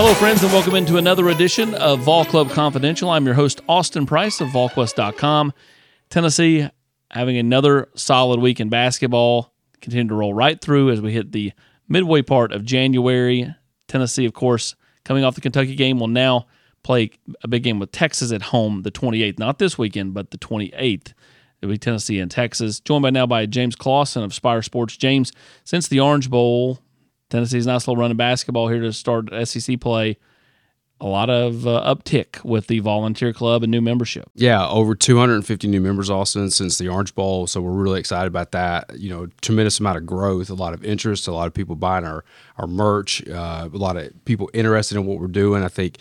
Hello, friends, and welcome into another edition of Vol Club Confidential. I'm your host, Austin Price of VolQuest.com. Tennessee having another solid week in basketball, continue to roll right through as we hit the midway part of January. Tennessee, of course, coming off the Kentucky game, will now play a big game with Texas at home the 28th. Not this weekend, but the 28th. It'll be Tennessee and Texas. Joined by now by James Clawson of Spyre Sports. James, since the Orange Bowl, Tennessee's nice little run of basketball here to start SEC play. A lot of uh, uptick with the volunteer club and new membership. Yeah, over 250 new members, Austin, since the Orange Bowl. So we're really excited about that. You know, tremendous amount of growth, a lot of interest, a lot of people buying our our merch, uh, a lot of people interested in what we're doing. I think,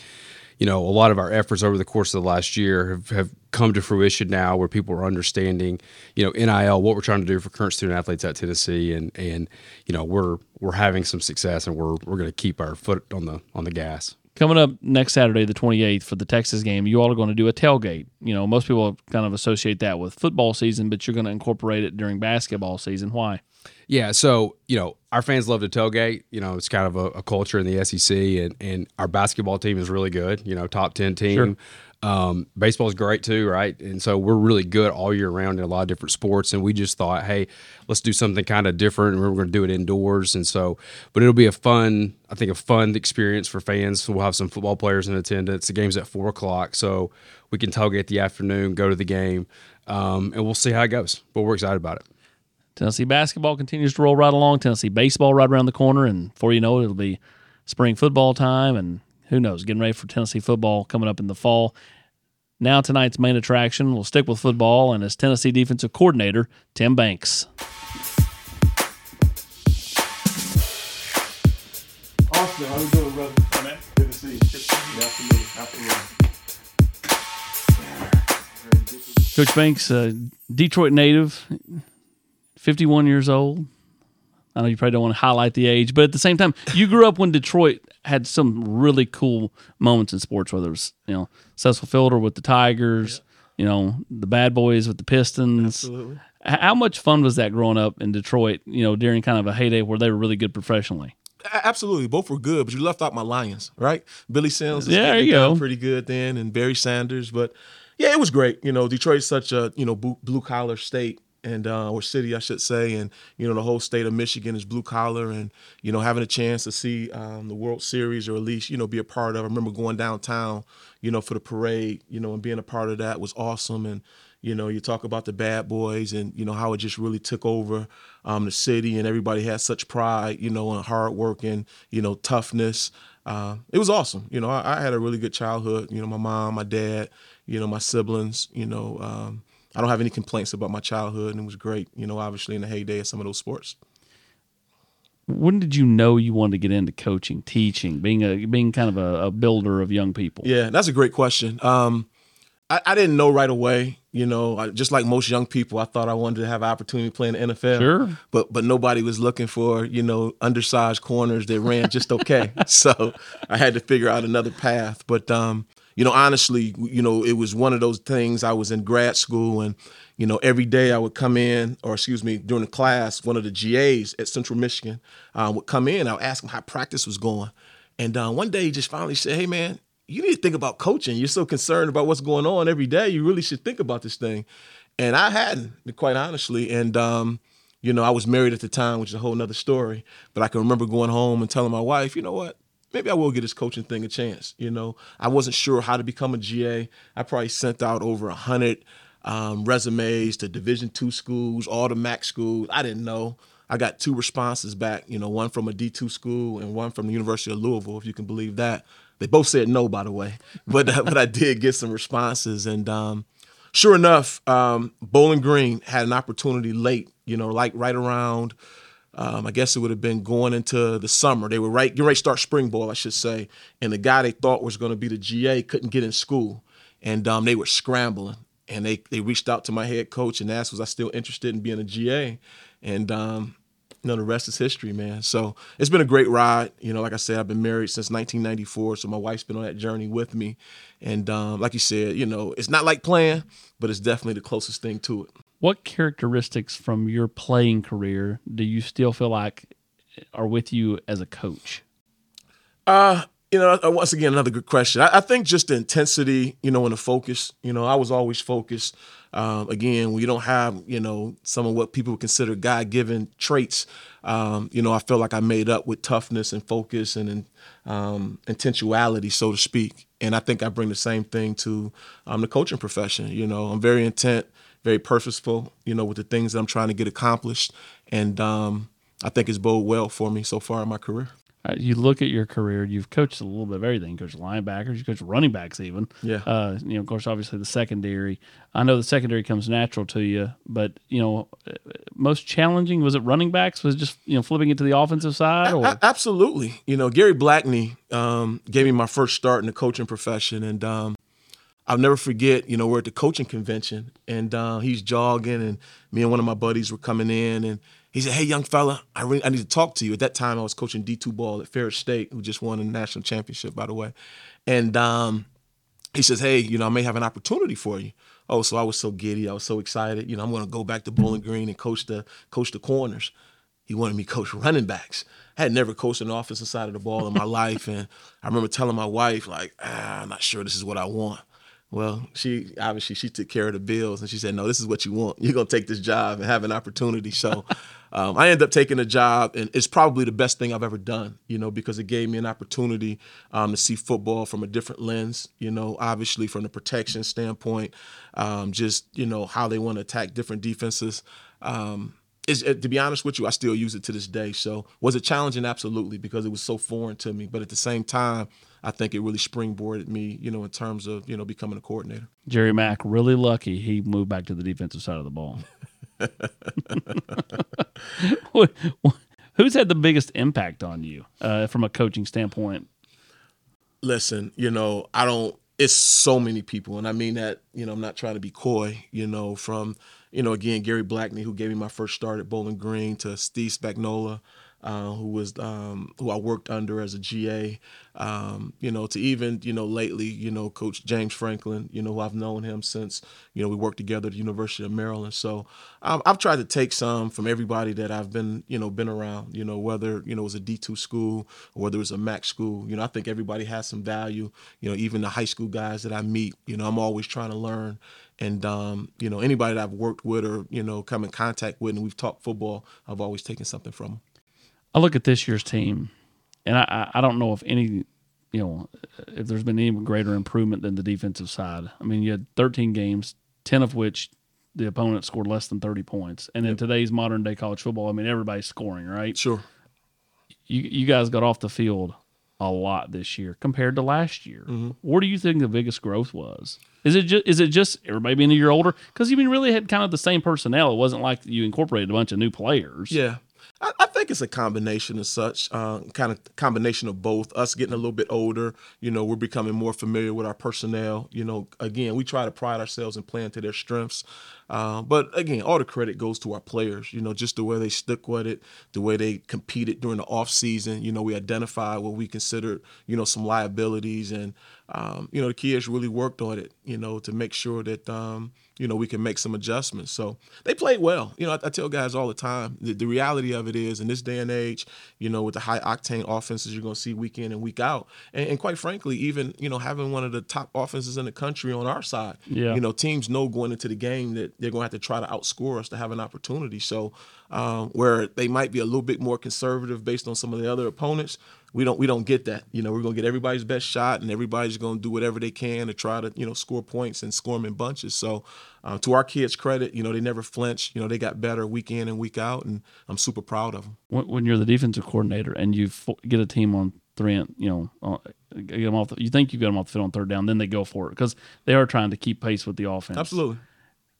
you know, a lot of our efforts over the course of the last year have, have come to fruition now, where people are understanding, you know, NIL, what we're trying to do for current student athletes at Tennessee, and and you know, we're we're having some success, and we're we're going to keep our foot on the on the gas. Coming up next Saturday, the 28th, for the Texas game, you all are going to do a tailgate. You know, most people kind of associate that with football season, but you're going to incorporate it during basketball season. Why? Yeah, so you know our fans love to tailgate. You know, it's kind of a, a culture in the SEC, and and our basketball team is really good. You know, top ten team. Sure. Um, baseball is great too, right? And so we're really good all year round in a lot of different sports. And we just thought, hey, let's do something kind of different. And we're going to do it indoors. And so, but it'll be a fun, I think, a fun experience for fans. We'll have some football players in attendance. The game's at four o'clock, so we can tailgate the afternoon, go to the game, um, and we'll see how it goes. But we're excited about it. Tennessee basketball continues to roll right along. Tennessee baseball right around the corner, and before you know it, it'll be spring football time, and who knows, getting ready for Tennessee football coming up in the fall. Now tonight's main attraction, we'll stick with football, and as Tennessee defensive coordinator Tim Banks. Austin, how you doing, brother? Good to see you. Yeah, absolutely, absolutely. Coach Banks, uh, Detroit native, 51 years old. I know you probably don't want to highlight the age, but at the same time, you grew up when Detroit had some really cool moments in sports, whether it was, you know, Cecil Fielder with the Tigers, you know, the Bad Boys with the Pistons. Absolutely. How much fun was that growing up in Detroit, you know, during kind of a heyday where they were really good professionally? Absolutely, both were good, but you left out my Lions, right? Billy Sims, was Yeah, there you go. pretty good then, and Barry Sanders. But yeah, it was great. You know, Detroit's such a you know blue collar state and uh, or city, I should say, and you know the whole state of Michigan is blue collar, and you know having a chance to see um, the World Series or at least you know be a part of. I remember going downtown, you know, for the parade, you know, and being a part of that was awesome, and. You know, you talk about the bad boys and, you know, how it just really took over um, the city and everybody had such pride, you know, and hard work and, you know, toughness. Uh, it was awesome. You know, I, I had a really good childhood. You know, my mom, my dad, you know, my siblings, you know, um, I don't have any complaints about my childhood and it was great, you know, obviously in the heyday of some of those sports. When did you know you wanted to get into coaching, teaching, being a being kind of a, a builder of young people? Yeah, that's a great question. Um, I, I didn't know right away. You know, I, just like most young people, I thought I wanted to have an opportunity to play in the NFL. Sure. But but nobody was looking for you know undersized corners that ran just okay. so I had to figure out another path. But um, you know, honestly, you know, it was one of those things. I was in grad school, and you know, every day I would come in, or excuse me, during the class, one of the GAs at Central Michigan uh, would come in. I would ask him how practice was going, and uh, one day he just finally said, "Hey, man." you need to think about coaching. You're so concerned about what's going on every day. You really should think about this thing. And I hadn't, quite honestly. And um, you know, I was married at the time, which is a whole nother story. But I can remember going home and telling my wife, you know what? Maybe I will get this coaching thing a chance. You know, I wasn't sure how to become a GA. I probably sent out over a hundred um, resumes to Division two schools, all the MAC schools. I didn't know. I got two responses back. You know, one from a D two school and one from the University of Louisville, if you can believe that. They both said no, by the way, but uh, but I did get some responses, and um, sure enough, um, Bowling Green had an opportunity late. You know, like right around. Um, I guess it would have been going into the summer. They were right, getting ready to start spring ball, I should say. And the guy they thought was going to be the GA couldn't get in school, and um, they were scrambling. And they they reached out to my head coach and asked, was I still interested in being a GA? And um, you know, the rest is history, man. So it's been a great ride. You know, like I said, I've been married since 1994, so my wife's been on that journey with me. And um, like you said, you know, it's not like playing, but it's definitely the closest thing to it. What characteristics from your playing career do you still feel like are with you as a coach? Uh, you know, uh, once again, another good question. I, I, think just the intensity, you know, and the focus. You know, I was always focused. Um, again, we don't have, you know, some of what people consider God-given traits, um, you know, I feel like I made up with toughness and focus and um, intentionality, so to speak. And I think I bring the same thing to um, the coaching profession. You know, I'm very intent, very purposeful, you know, with the things that I'm trying to get accomplished. And um, I think it's bode well for me so far in my career. Uh, you look at your career, you've coached a little bit of everything. You coached linebackers, you coached running backs, even. Yeah. Uh, you know, of course, obviously the secondary. I know the secondary comes natural to you, but you know, most challenging was it running backs? Was it just you know flipping it to the offensive side? Or? A- absolutely. You know, Gary Blackney um, gave me my first start in the coaching profession, and um, I'll never forget. You know, we're at the coaching convention, and uh, he's jogging, and me and one of my buddies were coming in, and he said, "Hey, young fella, I really, I need to talk to you." At that time, I was coaching D two ball at Ferris State, who just won a national championship, by the way. And um, he says, "Hey, you know, I may have an opportunity for you." Oh, so I was so giddy, I was so excited. You know, I'm going to go back to Bowling Green and coach the coach the corners. He wanted me to coach running backs. I had never coached an offensive side of the ball in my life, and I remember telling my wife, like, ah, "I'm not sure this is what I want." Well, she obviously she took care of the bills, and she said, "No, this is what you want. You're gonna take this job and have an opportunity." So, um, I ended up taking a job, and it's probably the best thing I've ever done. You know, because it gave me an opportunity um, to see football from a different lens. You know, obviously from the protection standpoint, um, just you know how they want to attack different defenses. Um, is, to be honest with you, I still use it to this day. So, was it challenging? Absolutely, because it was so foreign to me. But at the same time, I think it really springboarded me, you know, in terms of, you know, becoming a coordinator. Jerry Mack, really lucky he moved back to the defensive side of the ball. Who's had the biggest impact on you uh, from a coaching standpoint? Listen, you know, I don't, it's so many people. And I mean that, you know, I'm not trying to be coy, you know, from, you know, again, Gary Blackney, who gave me my first start at Bowling Green, to Steve Spagnuolo, uh, who was um, who I worked under as a GA, um, you know, to even you know lately, you know, Coach James Franklin, you know, who I've known him since you know we worked together at the University of Maryland. So um, I've tried to take some from everybody that I've been you know been around, you know, whether you know it was a D two school or whether it was a MAC school. You know, I think everybody has some value. You know, even the high school guys that I meet, you know, I'm always trying to learn. And um, you know, anybody that I've worked with or you know come in contact with, and we've talked football, I've always taken something from them. I look at this year's team, and I, I don't know if any, you know, if there's been any greater improvement than the defensive side. I mean, you had 13 games, 10 of which the opponent scored less than 30 points. And in today's modern day college football, I mean, everybody's scoring, right? Sure. You, you guys got off the field a lot this year compared to last year. Mm-hmm. Where do you think the biggest growth was? Is it just is it just everybody being a year older? Because you mean really had kind of the same personnel. It wasn't like you incorporated a bunch of new players. Yeah, I, think it's a combination of such, uh, kind of combination of both. Us getting a little bit older, you know, we're becoming more familiar with our personnel. You know, again, we try to pride ourselves in playing to their strengths. Uh, but again, all the credit goes to our players. You know, just the way they stuck with it, the way they competed during the off season. You know, we identified what we considered, you know, some liabilities, and um, you know, the kids really worked on it. You know, to make sure that um, you know we can make some adjustments. So they played well. You know, I, I tell guys all the time. The, the, reality of it is, in this day and age, you know, with the high octane offenses you're going to see week in and week out, and, and, quite frankly, even you know having one of the top offenses in the country on our side, yeah. you know, teams know going into the game that they're going to have to try to outscore us to have an opportunity. So um, where they might be a little bit more conservative based on some of the other opponents, we don't we don't get that. You know, we're gonna get everybody's best shot, and everybody's gonna do whatever they can to try to you know score points and score them in bunches. So, uh, to our kids' credit, you know they never flinch. You know they got better week in and week out, and I'm super proud of them. When, when you're the defensive coordinator and you get a team on three, and you know, uh, get them off. The, you think you got them off the field on third down, then they go for it because they are trying to keep pace with the offense. Absolutely.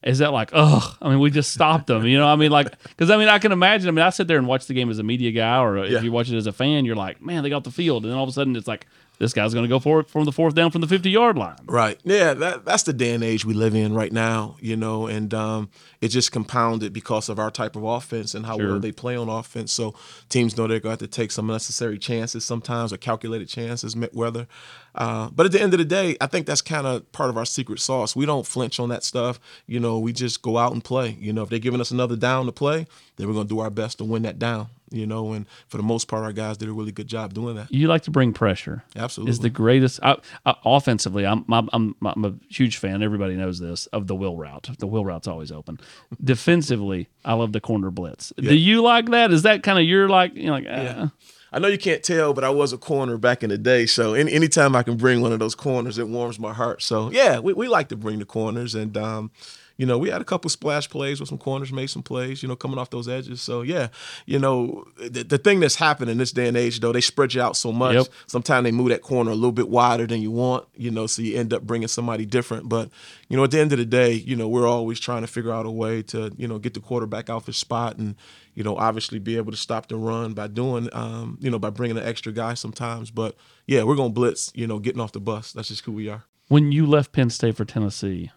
Is that like, oh, I mean, we just stopped them, you know? I mean, like, because I mean, I can imagine. I mean, I sit there and watch the game as a media guy, or if Yeah. you watch it as a fan, you're like, man, they got the field, and then all of a sudden it's like, this guy's going to go for it from the fourth down from the 50 yard line. Right. Yeah, that, that's the day and age we live in right now, you know, and um, it just compounded because of our type of offense and how Sure. well they play on offense. So teams know they're going to have to take some necessary chances sometimes or calculated chances, met weather. Uh, but at the end of the day, I think that's kind of part of our secret sauce. We don't flinch on that stuff. You know, we just go out and play. You know, if they're giving us another down to play, then we're going to do our best to win that down. You know, and for the most part, our guys did a really good job doing that. You like to bring pressure. Absolutely. Is the greatest I, I, offensively. I'm, I'm I'm a huge fan. Everybody knows this of the will route. The will route's always open. Defensively, I love the corner blitz. Do you like that? Is that kind of your like? You know, like uh, I know you can't tell, but I was a corner back in the day. So any, anytime I can bring one of those corners, it warms my heart. So yeah, we, we like to bring the corners. And, um, you know, we had a couple splash plays with some corners, made some plays, you know, coming off those edges. So yeah, you know, the, the thing that's happened in this day and age, though, they spread you out so much. Yep. Sometimes they move that corner a little bit wider than you want, you know, so you end up bringing somebody different. But, you know, at the end of the day, you know, we're always trying to figure out a way to, you know, get the quarterback off his spot and, you know, obviously be able to stop the run by doing, um, you know, by bringing an extra guy sometimes. But yeah, we're gonna blitz, you know, getting off the bus. That's just who we are. when you left Penn State for Tennessee,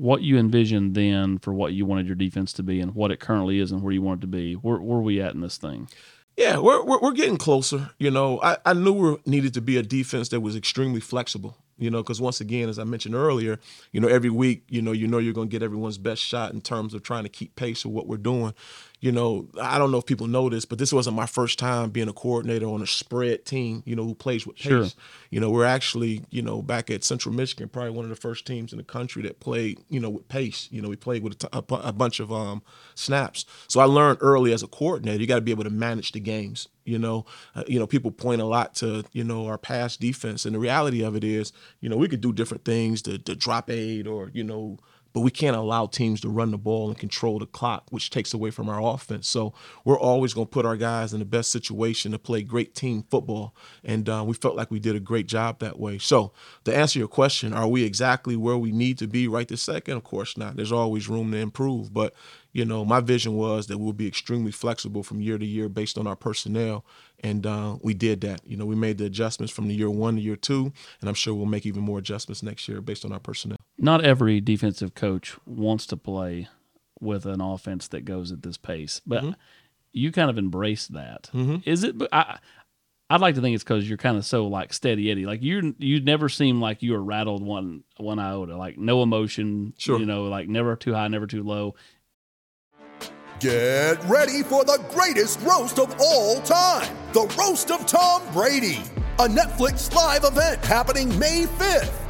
what you envisioned then for what you wanted your defense to be and what it currently is and where you want it to be. Where, where are we at in this thing? Yeah, we're, we're we're getting closer. You know, I, I knew we needed to be a defense that was extremely flexible. You know, because once again, as I mentioned earlier, you know, every week, you know, you know you're going to get everyone's best shot in terms of trying to keep pace with what we're doing. You know, I don't know if people know this, but this wasn't my first time being a coordinator on a spread team. You know, who plays with pace. Sure. You know, we're actually, you know, back at Central Michigan, probably one of the first teams in the country that played, you know, with pace. You know, we played with a, t- a a bunch of um, snaps. So I learned early as a coordinator, you got to be able to manage the games. You know, uh, you know, people point a lot to you know our pass defense, and the reality of it is, you know, we could do different things to, to drop eight or you know but we can't allow teams to run the ball and control the clock, which takes away from our offense. So we're always going to put our guys in the best situation to play great team football, and uh, we felt like we did a great job that way. So to answer your question, are we exactly where we need to be right this second? Of course not. There's always room to improve, but you know, my vision was that we'll be extremely flexible from year to year based on our personnel, and uh, we did that. You know, we made the adjustments from the year one to year two, and I'm sure we'll make even more adjustments next year based on our personnel. Not every defensive coach wants to play with an offense that goes at this pace, but mm-hmm. you kind of embrace that. Mm-hmm. Is it? I, I'd like to think it's because you're kind of so like steady Eddie. Like you, you never seem like you were rattled one one iota. Like no emotion. Sure. You know, like never too high, never too low. Get ready for the greatest roast of all time the Roast of Tom Brady, a Netflix live event happening May 5th.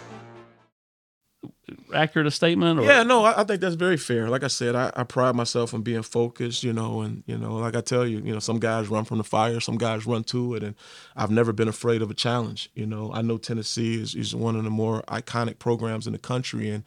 Accurate a statement? Or, Yeah, no, I, I think that's very fair. Like I said, I, I pride myself on being focused, you know, and you know, like I tell you, you know, some guys run from the fire, some guys run to it, and I've never been afraid of a challenge. You know, I know Tennessee is, is one of the more iconic programs in the country, and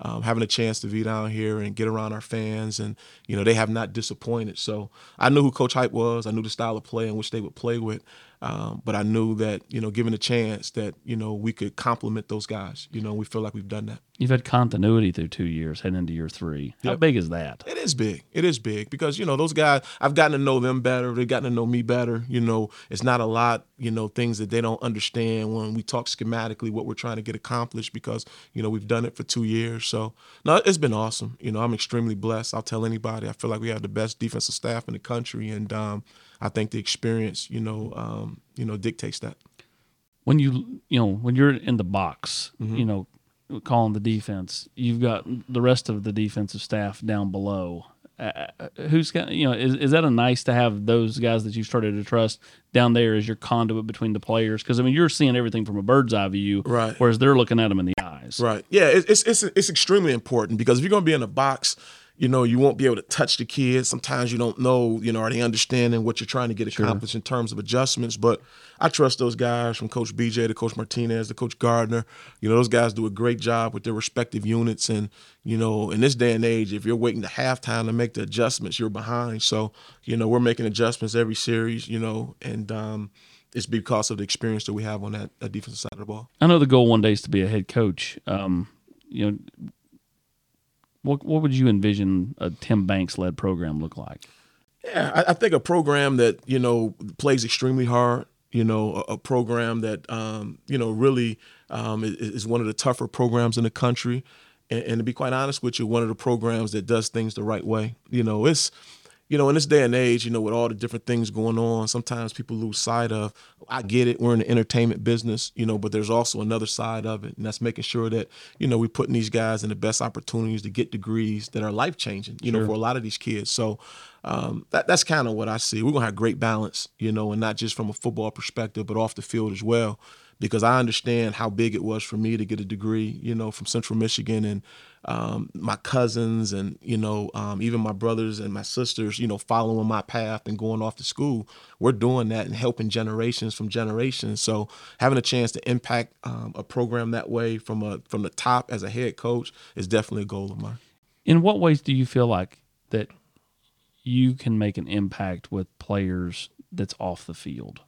um, having a chance to be down here and get around our fans, and you know, they have not disappointed. So I knew who Coach Heupel was. I knew the style of play in which they would play with. Um, but I knew that, you know, given a chance that, you know, we could complement those guys. You know, we feel like we've done that. You've had continuity through two years, heading into year three. How Yep. big is that? It is big. It is big because you know those guys. I've gotten to know them better. They've gotten to know me better. You know, it's not a lot. You know, things that they don't understand when we talk schematically what we're trying to get accomplished because you know we've done it for two years. So no, it's been awesome. You know, I'm extremely blessed. I'll tell anybody. I feel like we have the best defensive staff in the country, and um, I think the experience, you know, um, you know, dictates that. when you you know when you're in the box, Mm-hmm. you know, calling the defense, you've got the rest of the defensive staff down below. Uh, uh, who's got you know is, is that a nice to have those guys that you started to trust down there as your conduit between the players because I mean you're seeing everything from a bird's eye view, Right. Whereas they're looking at them in the eyes, Right. Yeah, it- it's it's it's extremely important because if you're going to be in a box, you know, you won't be able to touch the kids. Sometimes you don't know, you know, are they understanding what you're trying to get accomplished in terms of adjustments? But I trust those guys from Coach BJ to Coach Martinez to Coach Garner. You know, those guys do a great job with their respective units. And, you know, in this day and age, if you're waiting to halftime to make the adjustments, you're behind. So, you know, we're making adjustments every series, you know, and um, it's because of the experience that we have on that, that defensive side of the ball. I know the goal one day is to be a head coach. Um, you know, what what would you envision a Tim Banks led program look like? Yeah, I, I, think a program that you know plays extremely hard. You know, a, a program that um, you know really um, is, is, one of the tougher programs in the country, and, and to be quite honest with you, one of the programs that does things the right way. You know, it's you know, in this day and age, you know, with all the different things going on, sometimes people lose sight of. I get it, we're in the entertainment business, you know, but there's also another side of it, and that's making sure that you know we're putting these guys in the best opportunities to get degrees that are life changing, you sure. know, for a lot of these kids. So um, that, that's kind of what I see. We're gonna have great balance, you know, and not just from a football perspective, but off the field as well because I understand how big it was for me to get a degree, you know, from Central Michigan and um, my cousins and, you know, um, even my brothers and my sisters, you know, following my path and going off to school. We're doing that and helping generations from generations. So having a chance to impact um, a program that way from a from the top as a head coach is definitely a goal of mine. In what ways do you feel like that you can make an impact with players that's off the field?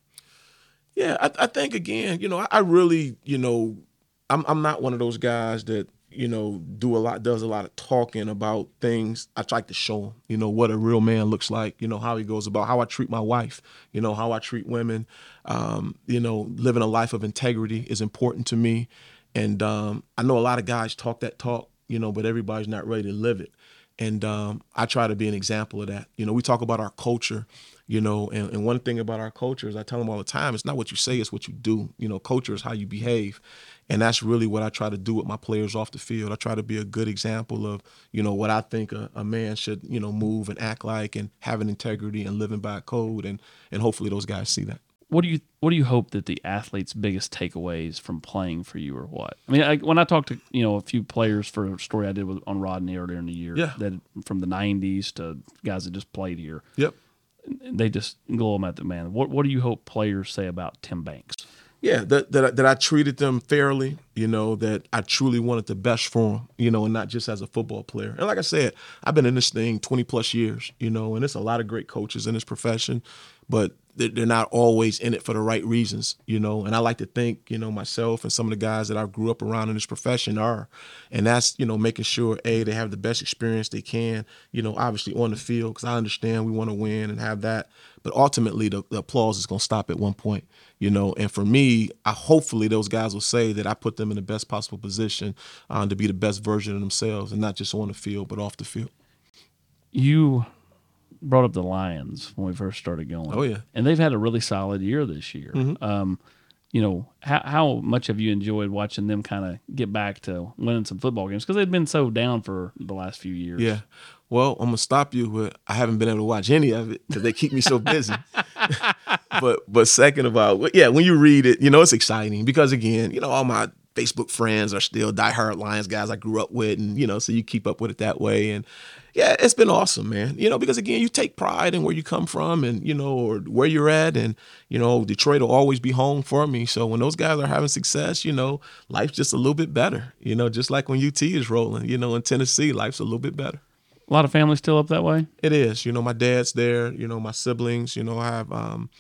Yeah, I, I think again, you know, I, I, really, you know, I'm I'm not one of those guys that you know do a lot, does a lot of talking about things. I try to show you know, what a real man looks like. You know, how he goes about how I treat my wife. You know, how I treat women. Um, you know, living a life of integrity is important to me, and um, I know a lot of guys talk that talk, you know, but everybody's not ready to live it. And um, I try to be an example of that. You know, we talk about our culture you know and, and, one thing about our culture is i tell them all the time it's not what you say it's what you do. You know culture is how you behave. And that's really what i try to do with my players off the field. I try to be a good example of you know what i think a, a man should you know move and act like and having integrity and living by code. And and hopefully those guys see that. What do you what do you hope that the athlete's biggest takeaways from playing for you or what? I mean, I, when I talked to you know a few players for a story I did with, on Rodney earlier in the year, yeah. that from the '90s to guys that just played here, yep, they just glow them at the man. What what do you hope players say about Tim Banks? Yeah, that that, that I treated them fairly. You know that I truly wanted the best for them. You know, and not just as a football player. And like I said, I've been in this thing twenty plus years. You know, and it's a lot of great coaches in this profession, but they're not always in it for the right reasons, you know. And I like to think, you know, myself and some of the guys that I grew up around in this profession are, and that's you know making sure a they have the best experience they can, you know, obviously on the field because I understand we want to win and have that, but ultimately the, the applause is going to stop at one point, you know. And for me, I hopefully those guys will say that I put them in the best possible position uh, to be the best version of themselves, and not just on the field but off the field. You brought up the Lions when we first started going. Oh yeah, and they've had a really solid year this year. Mm-hmm. Um, you know, how how much have you enjoyed watching them kind of get back to winning some football games because they've been so down for the last few years? Yeah. Well, I'm gonna stop you, but I haven't been able to watch any of it because they keep me so busy. but but second of all, yeah, when you read it, you know it's exciting because again, you know all my Facebook friends are still diehard Lions guys I grew up with, and you know, so you keep up with it that way. And yeah, it's been awesome, man. You know, because again, you take pride in where you come from, and you know, or where you're at, and you know, Detroit will always be home for me. So when those guys are having success, you know, life's just a little bit better. You know, just like when UT is rolling. You know, in Tennessee, life's a little bit better. A lot of families still up that way. It is. You know, my dad's there. You know, my siblings. You know, I have. Um,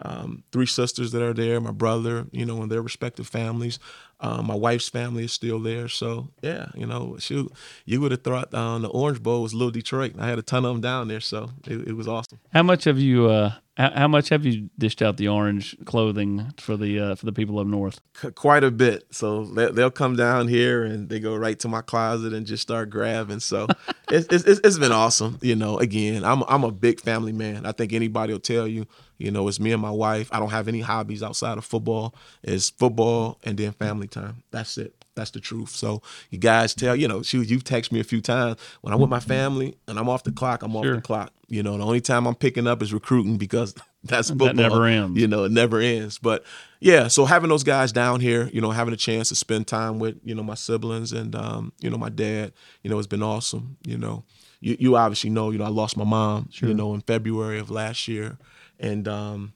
um, three sisters that are there, my brother, you know, and their respective families. Um, my wife's family is still there. So yeah, you know, shoot, you would have thought um, the Orange Bowl was little Detroit. I had a ton of them down there, so it, it was awesome. How much have you? Uh, how, much have you dished out the orange clothing for the uh, for the people up north? quite a bit. So they'll come down here and they go right to my closet and just start grabbing. So it's, it's, it's been awesome. You know, again, I'm I'm a big family man. I think anybody will tell you. You know, it's me and my wife. I don't have any hobbies outside of football. It's football and then family time. That's it. That's the truth. So you guys tell, you know, shoot, you've texted me a few times. When I'm with my family and I'm off the clock, I'm sure. off the clock. You know, the only time I'm picking up is recruiting because that's football. That never ends. You know, it never ends. But yeah, so having those guys down here, you know, having a chance to spend time with, you know, my siblings and um, you know, my dad, you know, it's been awesome, you know. you, you obviously know, you know, I lost my mom, you know, in February of last year, and um,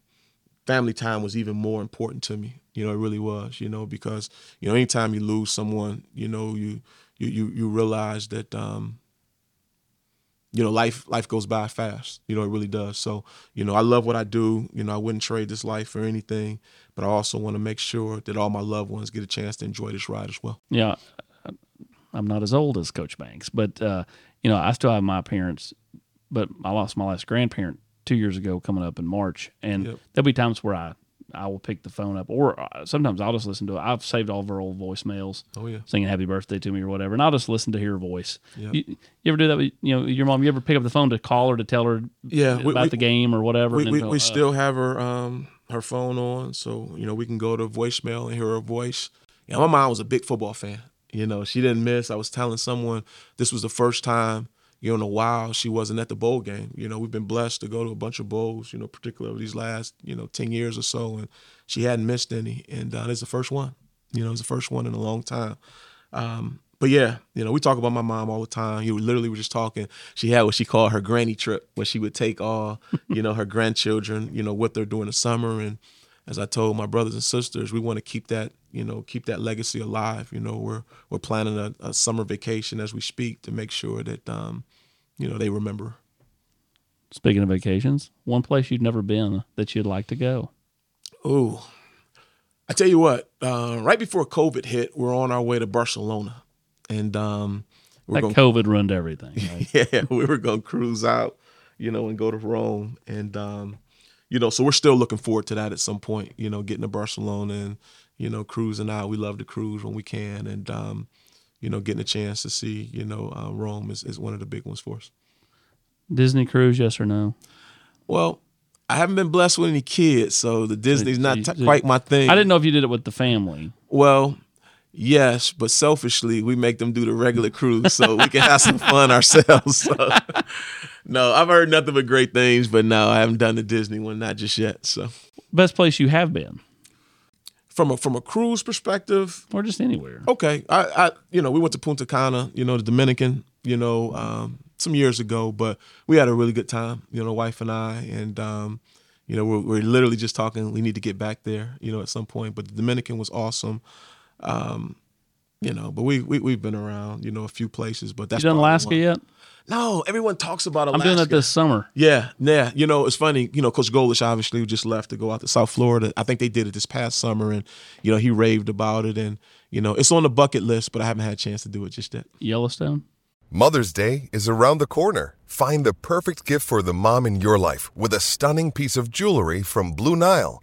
family time was even more important to me. You know, it really was. You know, because you know, anytime you lose someone, you know, you you you, you realize that. Um, you know, life life goes by fast. You know, it really does. So, you know, I love what I do. You know, I wouldn't trade this life for anything. But I also want to make sure that all my loved ones get a chance to enjoy this ride as well. Yeah, I'm not as old as Coach Banks, but uh, you know, I still have my parents. But I lost my last grandparent two years ago, coming up in March, and Yep. there'll be times where I I will pick the phone up, or uh, sometimes I'll just listen to it. I've saved all of her old voicemails, Oh yeah. singing "Happy Birthday" to me or whatever, and I'll just listen to hear her voice. Yep. You, you ever do that? With, you know, your mom. You ever pick up the phone to call her to tell her Yeah, about we- the game or whatever? We and we, then we go, uh, still have her um her phone on, so you know we can go to voicemail and hear her voice. Yeah, my mom was a big football fan. You know, she didn't miss. I was telling someone this was the first time you know in a while she wasn't at the bowl game. You know, we've been blessed to go to a bunch of bowls. You know, particularly over these last you know ten years or so, and she hadn't missed any. And uh, it's the first one. You know, it's the first one in a long time. Um, but yeah, you know, we talk about my mom all the time. You literally were just talking. She had what she called her granny trip, where she would take all, you know, her grandchildren, you know, with her during the summer. And as I told my brothers and sisters, we want to keep that, you know, keep that legacy alive. You know, we're we're planning a, a summer vacation as we speak to make sure that, um, you know, they remember. Speaking of vacations, one place you've never been that you'd like to go. Oh, I tell you what, uh, right before COVID hit, we're on our way to Barcelona, and um, we're That going COVID ruined everything. Right? yeah, we were gonna cruise out, you know, and go to Rome, and um, you know, so we're still looking forward to that at some point. You know, getting to Barcelona and you know, cruising out. We love to cruise when we can, and um, you know, getting a chance to see, you know, uh, Rome is, is one of the big ones for us. Disney cruise, yes or no? Well, I haven't been blessed with any kids, so the Disney's not t- quite my thing. I didn't know if you did it with the family. Well, yes, but selfishly, we make them do the regular cruise so we can have some fun ourselves. So, no, I've heard nothing but great things, but no, I haven't done the Disney one, not just yet. So, Best place you have been, from a from a cruise perspective, or just anywhere. okay, I, I you know we went to Punta Cana, you know the Dominican, you know um, some years ago, but we had a really good time, you know, wife and I, and um, you know we're, we're literally just talking. We need to get back there, you know, at some point. But the Dominican was awesome. Um, you know, but we, we we've been around, you know, a few places, but You that's done Alaska one. yet? No, everyone talks about Alaska. I'm doing it this summer. Yeah, yeah. You know, it's funny. You know, Coach Golesh obviously just left to go out to South Florida. I think they did it this past summer, and you know he raved about it, and you know it's on the bucket list, but I haven't had a chance to do it just yet. Yellowstone. Mother's Day is around the corner. Find the perfect gift for the mom in your life with a stunning piece of jewelry from Blue Nile.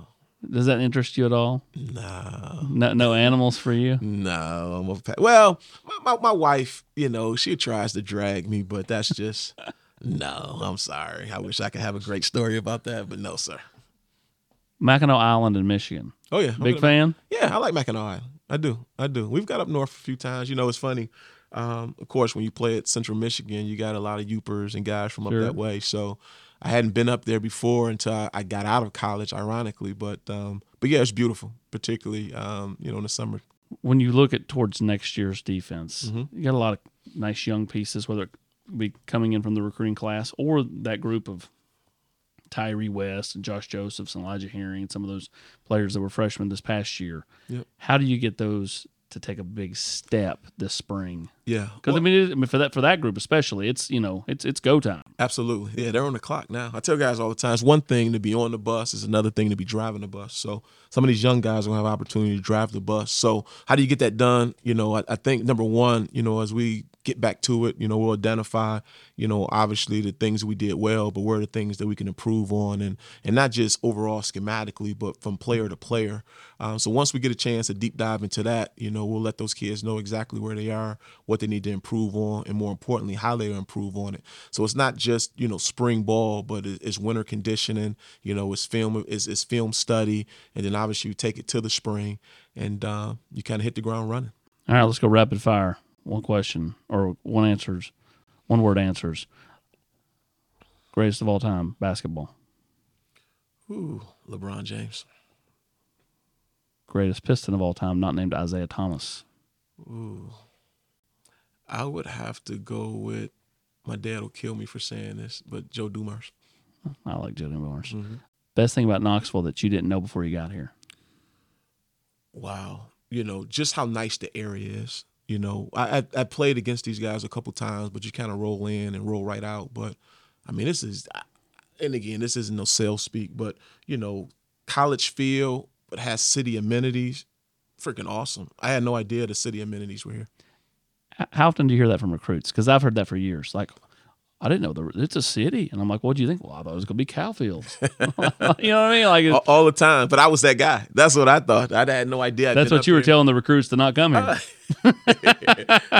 Does that interest you at all? No, No, no animals for you. no. I'm well, my, my my wife, you know, she tries to drag me, but that's just no. I'm sorry. I wish I could have a great story about that, but no, sir. Mackinac Island in Michigan. Oh yeah, Big fan. Yeah, I like Mackinac Island. I do. I do. We've got up north a few times. You know, it's funny. Um, of course, when you play at Central Michigan, you got a lot of Yoopers and guys from up Sure. that way. So I hadn't been up there before until I, I got out of college, ironically. But um, but yeah, it's beautiful, particularly um, you know in the summer. When you look at towards next year's defense, Mm-hmm. you got a lot of nice young pieces, whether it be coming in from the recruiting class or that group of Tyree West and Josh Josephs and Elijah Herring and some of those players that were freshmen this past year. Yep. How do you get those to take a big step this spring? Yeah, Because Well, I mean, it, I mean, for that for that group especially, it's you know it's it's go time. Absolutely. Yeah, they're on the clock now. I tell guys all the time, it's one thing to be on the bus, it's another thing to be driving the bus. So some of these young guys will have opportunity to drive the bus. So how do you get that done? You know, I, I think number one, you know, as we get back to it. You know, we'll identify, you know, obviously the things we did well, but where are the things that we can improve on, and and not just overall schematically, but from player to player. Um, so once we get a chance to deep dive into that, you know, we'll let those kids know exactly where they are, what they need to improve on, and more importantly, how they improve on it. So it's not just you know spring ball, but it's winter conditioning. You know, it's film, it's, it's film study, and then obviously you take it to the spring, and uh, you kind of hit the ground running. All right, let's go rapid fire. One question or one answers, one word answers. Greatest of all time, basketball. Ooh, LeBron James. Greatest Piston of all time, not named Isiah Thomas. Ooh. I would have to go with my dad will kill me for saying this, but Joe Dumars. I like Joe Dumars. Mm-hmm. Best thing about Knoxville that you didn't know before you got here. Wow. You know, just how nice the area is. You know, I, I, I played against these guys a couple times, but you kind of roll in and roll right out. But I mean, this is, and again, this isn't no sales speak, but you know, college feel, but has city amenities. Freaking awesome. I had no idea the city amenities were here. How often do you hear that from recruits? Because I've heard that for years. Like, I didn't know the, it's a city, and I'm like, what do you think? Well, I thought it was gonna be cow fields. you know what I mean? Like all, all, the time. But I was that guy. That's what I thought. I had no idea. I'd that's what you were telling the recruits to not come here. Uh,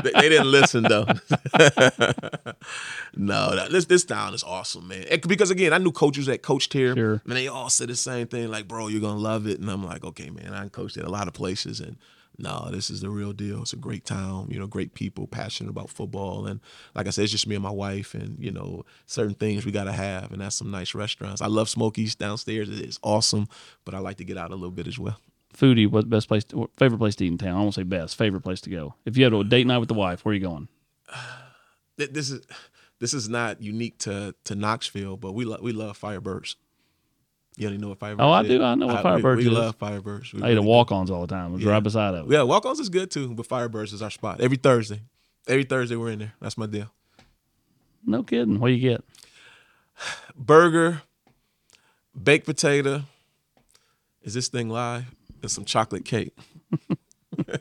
they, they, didn't listen though. no, this this town is awesome, man. It, because again, I knew coaches that coached here, sure. and they all said the same thing, like, "Bro, you're gonna love it." And I'm like, "Okay, man, I coached at a lot of places, and no, this is the real deal. It's a great town, you know, great people, passionate about football. And like I said, it's just me and my wife and, you know, certain things we got to have. And that's some nice restaurants. I love Smokies downstairs. It's awesome, but I like to get out a little bit as well. Foodie, what best place, to, favorite place to eat in town? I won't say best, favorite place to go. If you had a date night with the wife, where are you going? This is this is not unique to to Knoxville, but we love we love Firebirds. You even know what Firebirds Oh, I is? do. I know what I, Firebirds we, we is. love Firebirds. We I eat a walk-ons all the time. It's Yeah. right beside it. Yeah, walk-ons is good too, but Firebirds is our spot. Every Thursday. Every Thursday we're in there. That's my deal. No kidding. What do you get? Burger, baked potato. Is this thing live? And some chocolate cake.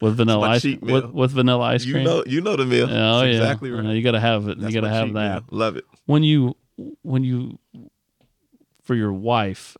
With vanilla ice with, with vanilla ice cream. You know, you know the meal. Oh That's yeah, exactly right. You got to have it. That's you got to have that. meal. Love it. When you when you for your wife,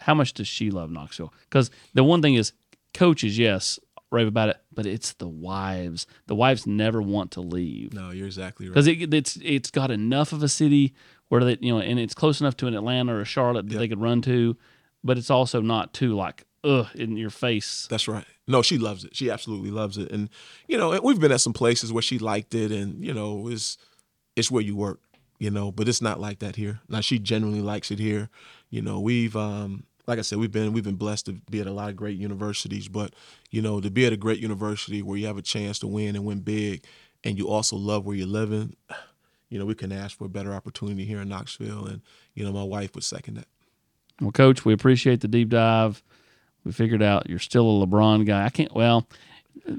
how much does she love Knoxville? Because the one thing is, coaches, yes, rave about it, but it's the wives. The wives never want to leave No, you're exactly right. because it, it's it's got enough of a city where they you know, and it's close enough to an Atlanta or a Charlotte that Yep. they could run to, but it's also not too like ugh in your face. That's right. No, she loves it. She absolutely loves it. And you know, we've been at some places where she liked it, and you know, it's it's where you work, you know. But it's not like that here. Now she genuinely likes it here. You know, we've um, like I said, we've been we've been blessed to be at a lot of great universities, but you know, to be at a great university where you have a chance to win and win big, and you also love where you're living. You know, we can ask for a better opportunity here in Knoxville, and you know, my wife would second that. Well, Coach, we appreciate the deep dive. We figured out you're still a LeBron guy. I can't. Well,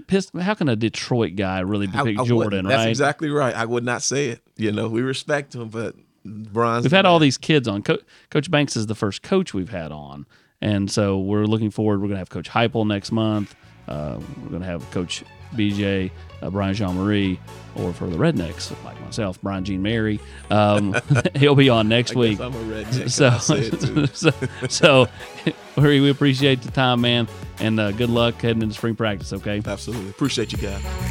pissed. How can a Detroit guy really I- pick I Jordan? wouldn't. That's right? exactly right. I would not say it. You know, we respect him, but Bronze. We've had all these kids on. Co- coach Banks is the first coach we've had on, and so we're looking forward. We're going to have Coach Heupel next month. Uh, we're going to have Coach BJ, uh, Brian Jean Marie, or for the Rednecks like myself, Brian Jean Mary. Um, he'll be on next I week. I'm a redneck. So, I'll say it too. so, so we we appreciate the time, man, and uh, good luck heading into spring practice. Okay. Absolutely. Appreciate you guys.